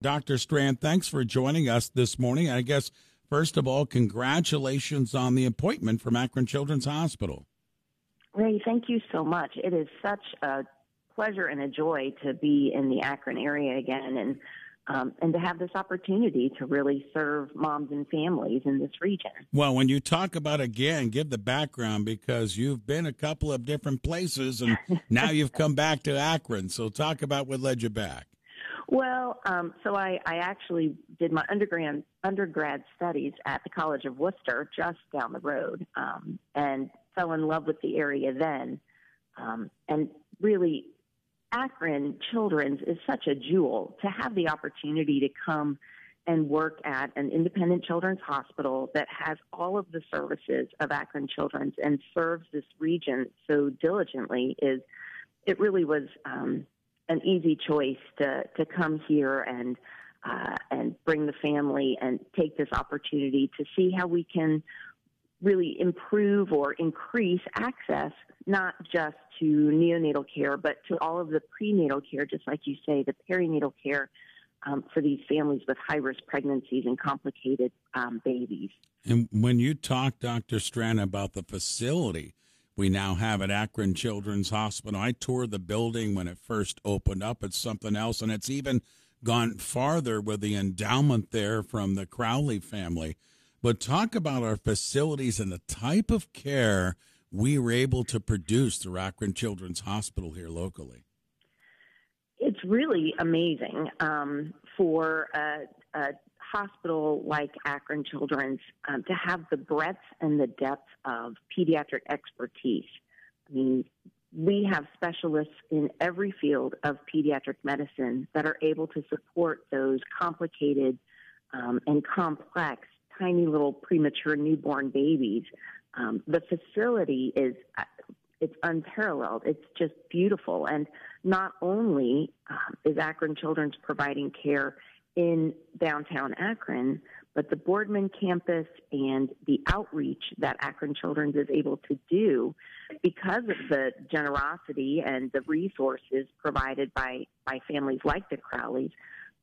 Dr. Strand, thanks for joining us this morning. I guess, first of all, congratulations on the appointment from Akron Children's Hospital. Ray, thank you so much. It is such a pleasure and a joy to be in the Akron area again and um, and to have this opportunity to really serve moms and families in this region. Well, when you talk about again, give the background because you've been a couple of different places and now you've come back to Akron. So talk about what led you back. Well, um, so I, I actually did my undergrad undergrad studies at the College of Wooster, just down the road, um, and fell in love with the area then. Um, and really, Akron Children's is such a jewel to have the opportunity to come and work at an independent children's hospital that has all of the services of Akron Children's and serves this region so diligently is it really was um, an easy choice to to come here and uh, and bring the family and take this opportunity to see how we can really improve or increase access not just to neonatal care but to all of the prenatal care just like you say the perinatal care um, for these families with high risk pregnancies and complicated um, babies. And when you talk dr strand about the facility we now have at Akron Children's Hospital. I toured the building when it first opened up. It's something else, and it's even gone farther with the endowment there from the Crowley family. But talk about our facilities and the type of care we were able to produce through Akron Children's Hospital here locally. It's really amazing um, for a, a hospital like Akron Children's um, to have the breadth and the depth of pediatric expertise. I mean, we have specialists in every field of pediatric medicine that are able to support those complicated um, and complex, tiny little premature newborn babies. Um, the facility is uh, it's unparalleled. It's just beautiful, and not only um, is Akron Children's providing care in downtown Akron, but the Boardman campus and the outreach that Akron Children's is able to do because of the generosity and the resources provided by, by families like the Crowleys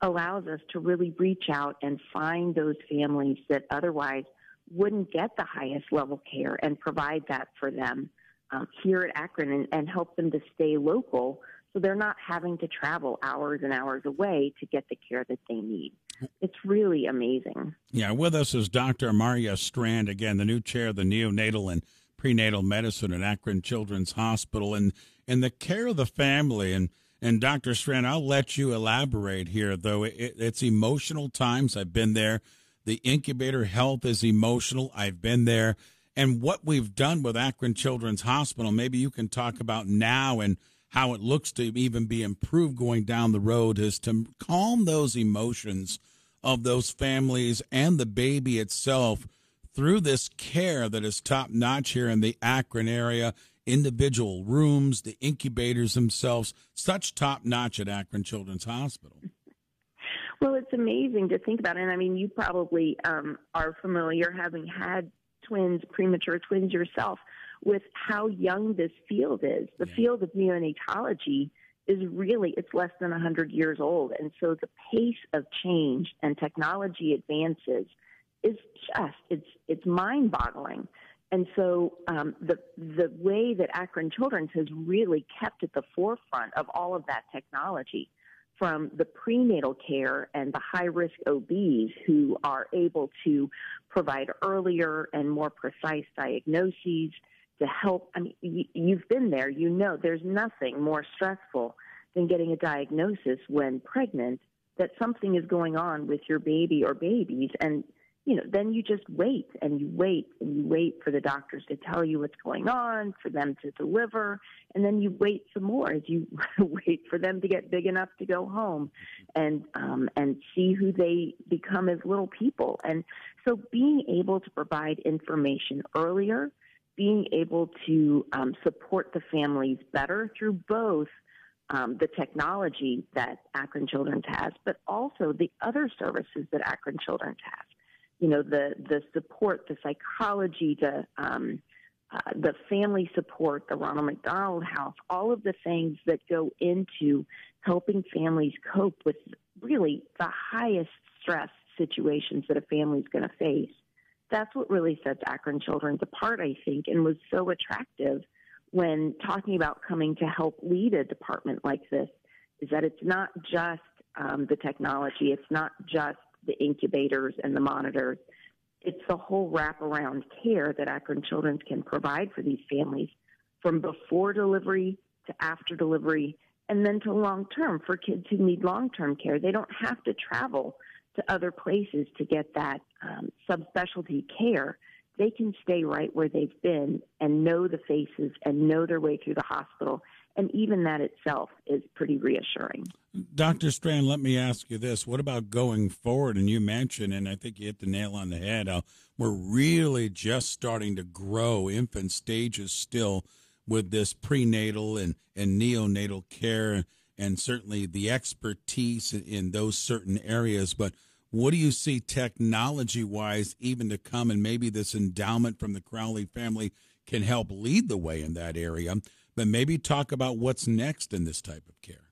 allows us to really reach out and find those families that otherwise wouldn't get the highest level care and provide that for them um, here at Akron and, and help them to stay local so they're not having to travel hours and hours away to get the care that they need. It's really amazing. Yeah, with us is Dr. Marya Strand, again, the new chair of the neonatal and prenatal medicine at Akron Children's Hospital, and, and the care of the family. And, and Dr. Strand, I'll let you elaborate here, though. It, it's emotional times. I've been there. The incubator health is emotional. I've been there. And what we've done with Akron Children's Hospital, maybe you can talk about now and – how it looks to even be improved going down the road is to calm those emotions of those families and the baby itself through this care that is top notch here in the Akron area. Individual rooms, the incubators themselves, such top notch at Akron Children's Hospital. Well, it's amazing to think about. And I mean, you probably um, are familiar having had twins, premature twins yourself with how young this field is. The yeah. field of neonatology is really it's less than 100 years old and so the pace of change and technology advances is just it's it's mind boggling and so um, the the way that Akron Children's has really kept at the forefront of all of that technology, from the prenatal care and the high risk OBs who are able to provide earlier and more precise diagnoses to help. I mean, you've been there, you know, there's nothing more stressful than getting a diagnosis when pregnant that something is going on with your baby or babies. And, you know, then you just wait and you wait and you wait for the doctors to tell you what's going on, for them to deliver. And then you wait some more as you wait for them to get big enough to go home and, um, and see who they become as little people. And so being able to provide information earlier, being able to um, support the families better through both um, the technology that Akron Children's has, but also the other services that Akron Children's has. You know, the the support, the psychology, the um, uh, the family support, the Ronald McDonald House, all of the things that go into helping families cope with really the highest stress situations that a family is going to face. That's what really sets Akron Children's apart, I think, and was so attractive when talking about coming to help lead a department like this. Is that it's not just um, the technology, it's not just the incubators and the monitors. It's the whole wraparound care that Akron Children's can provide for these families from before delivery to after delivery and then to long term for kids who need long term care. They don't have to travel to other places to get that um, subspecialty care. They can stay right where they've been and know the faces and know their way through the hospital. And even that itself is pretty reassuring. Dr. Strand, let me ask you this. What about going forward? And you mentioned, and I think you hit the nail on the head, how we're really just starting to grow infant stages still with this prenatal and, and neonatal care and certainly the expertise in those certain areas. But what do you see technology wise even to come? And maybe this endowment from the Crowley family can help lead the way in that area. But maybe talk about what's next in this type of care.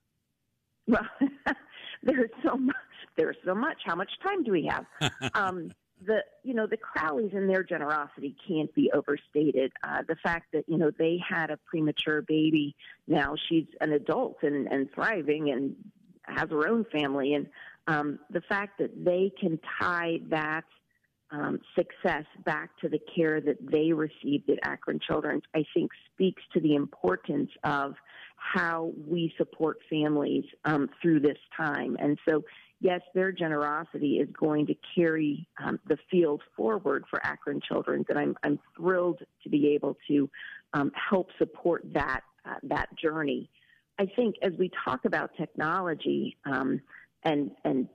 Well, there's so much. There's so much. How much time do we have? um, the you know the Crowleys and their generosity can't be overstated. Uh, the fact that you know they had a premature baby, now she's an adult and, and thriving and has her own family, and um, the fact that they can tie that um, success back to the care that they received at Akron Children's, I think speaks to the importance of how we support families um, through this time. And so yes, their generosity is going to carry um, the field forward for Akron Children's, and I'm, I'm thrilled to be able to um, help support that uh, that journey. I think as we talk about technology um, and and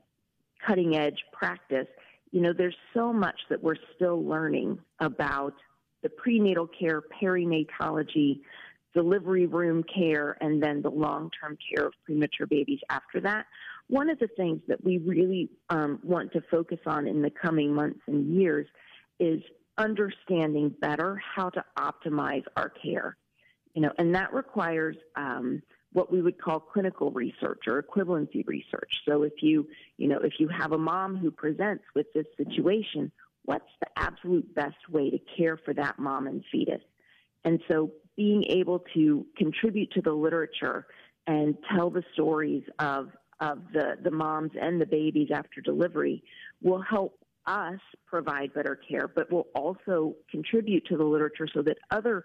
cutting edge practice, you know, there's so much that we're still learning about the prenatal care, perinatology, delivery room care, and then the long term care of premature babies after that. One of the things that we really um, want to focus on in the coming months and years is understanding better how to optimize our care. You know, and that requires um, what we would call clinical research or equivalency research. So if you, you know, if you have a mom who presents with this situation, what's the absolute best way to care for that mom and fetus? And so being able to contribute to the literature and tell the stories of of the, the moms and the babies after delivery will help us provide better care, but will also contribute to the literature so that other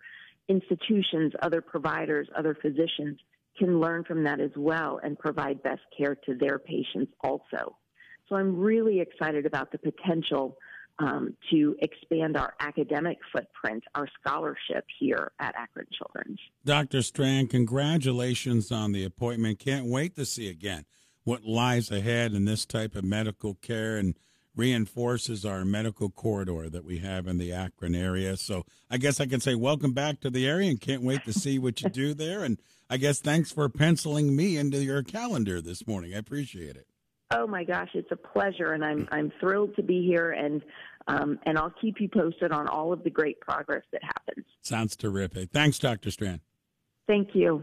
institutions, other providers, other physicians can learn from that as well and provide best care to their patients also. So I'm really excited about the potential um, to expand our academic footprint, our scholarship here at Akron Children's. Dr. Strand, congratulations on the appointment. Can't wait to see again what lies ahead in this type of medical care and reinforces our medical corridor that we have in the Akron area. So I guess I can say welcome back to the area and can't wait to see what you do there. And I guess thanks for penciling me into your calendar this morning. I appreciate it. Oh my gosh, it's a pleasure, and I'm I'm thrilled to be here, and um, and I'll keep you posted on all of the great progress that happens. Sounds terrific. Thanks, Dr. Strand. Thank you.